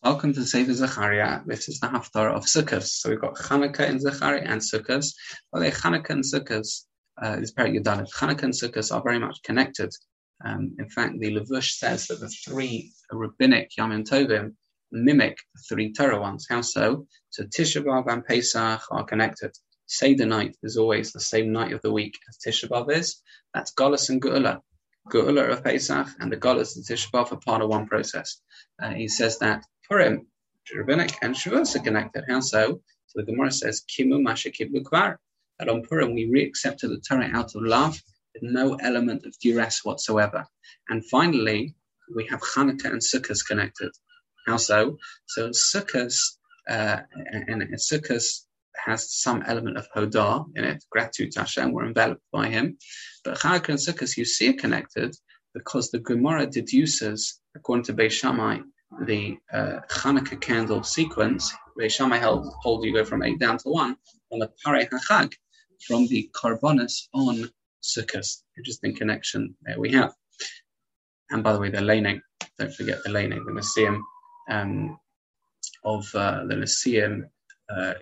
Welcome to Sefer Zechariah. This is the Haftarah of Sukkot. So we've got Hanukkah in Zechariah and Sukkot. Well, Hanukkah and Sukkot uh, is very Yudalit. Hanukkah and Sukkot are very much connected. Um, in fact, the Levush says that the three rabbinic Yom Tovim mimic the three Torah ones. How so? So Tisha B'Av and Pesach are connected. Seder night is always the same night of the week as Tisha B'Av is. That's Golas and Geula. Geula of Pesach and the Golas of Tisha B'Av are part of one process. Uh, he says that Purim, rabbinic and Shavuos are connected. How so? So the Gemara says, Kimu Masha Kiblu Kvar. That on Purim we re-accepted the Torah out of love with no element of duress whatsoever. And finally, we have Hanukkah and Sukkot connected. How so? So Sukkot uh, and, and Sukkot has some element of Hodah in it, gratitude to Hashem, we're enveloped by Him. But Hanukkah and Sukkot you see are connected because the Gemara deduces, according to Beis Shammai, the uh, Hanukkah candle sequence, where Shammai held, hold you go from eight down to one, on the Parei HaChag, from the Karbonis on Sukkot. Interesting connection there we have. And by the way, the leining, don't forget the leining, the Nesiim um, of uh, the Nesiim uh,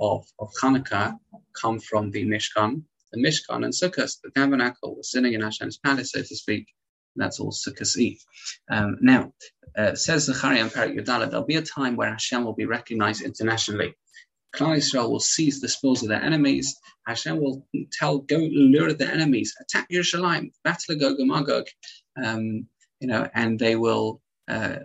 of, of Hanukkah come from the Mishkan, the Mishkan and Sukkot, the tabernacle, the sitting in Hashem's palace, so to speak. That's all Sukkot um, Now, uh, says Zechariah and Parak Yudala, there'll be a time where Hashem will be recognized internationally. Klal Israel will seize the spoils of their enemies. Hashem will tell, go lure the enemies, attack Yerushalayim, battle Gog and Magog, um, you know, and they will, uh,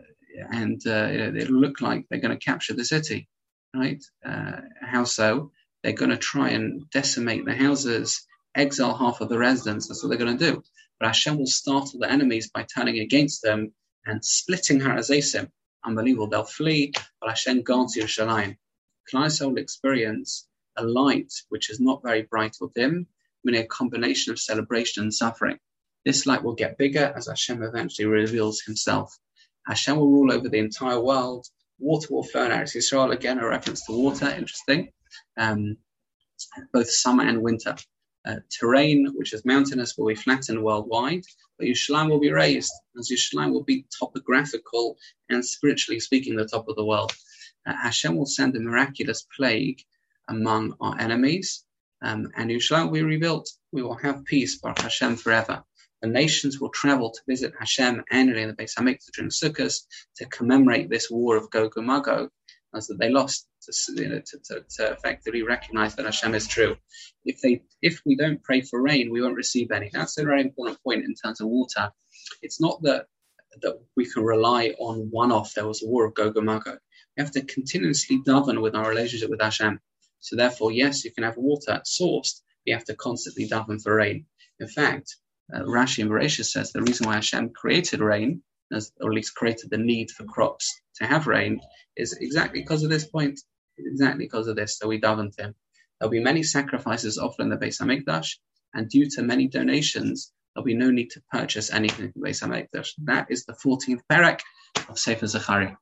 and uh, it'll look like they're going to capture the city, right? Uh, how so? They're going to try and decimate the houses, exile half of the residents. That's what they're going to do. But Hashem will startle the enemies by turning against them and splitting Har HaZeisim. Unbelievable. They'll flee, but Hashem guards Yerushalayim. Knesset will experience a light which is not very bright or dim, meaning a combination of celebration and suffering. This light will get bigger as Hashem eventually reveals himself. Hashem will rule over the entire world. Water will flow in Eretz Yisrael. Again, a reference to water. Interesting. Um, both summer and winter. Uh, terrain, which is mountainous, will be flattened worldwide, but Yerushalayim will be raised, as Yerushalayim will be topographical and spiritually speaking, the top of the world. Uh, Hashem will send a miraculous plague among our enemies, um, and Yerushalayim will be rebuilt. We will have peace, Baruch Hashem, forever. The nations will travel to visit Hashem annually in the Beis Hamikdash during Sukkot to commemorate this war of Gog and Magog as that they lost to, you know, to, to, to, effectively recognize that Hashem is true. If they, if we don't pray for rain, we won't receive any. That's a very important point in terms of water. It's not that that we can rely on one-off. There was a war of Gog and Magog. We have to continuously daven with our relationship with Hashem. So therefore, yes, you can have water sourced. We have to constantly daven for rain. In fact, uh, Rashi and Bereshit says the reason why Hashem created rain or at least created the need for crops to have rain, is exactly because of this point, exactly because of this. So we daven to him. There'll be many sacrifices offered in the Beis Hamikdash, and due to many donations, there'll be no need to purchase anything in the Beis Hamikdash. That is the 14th parak of Sefer Zechariah.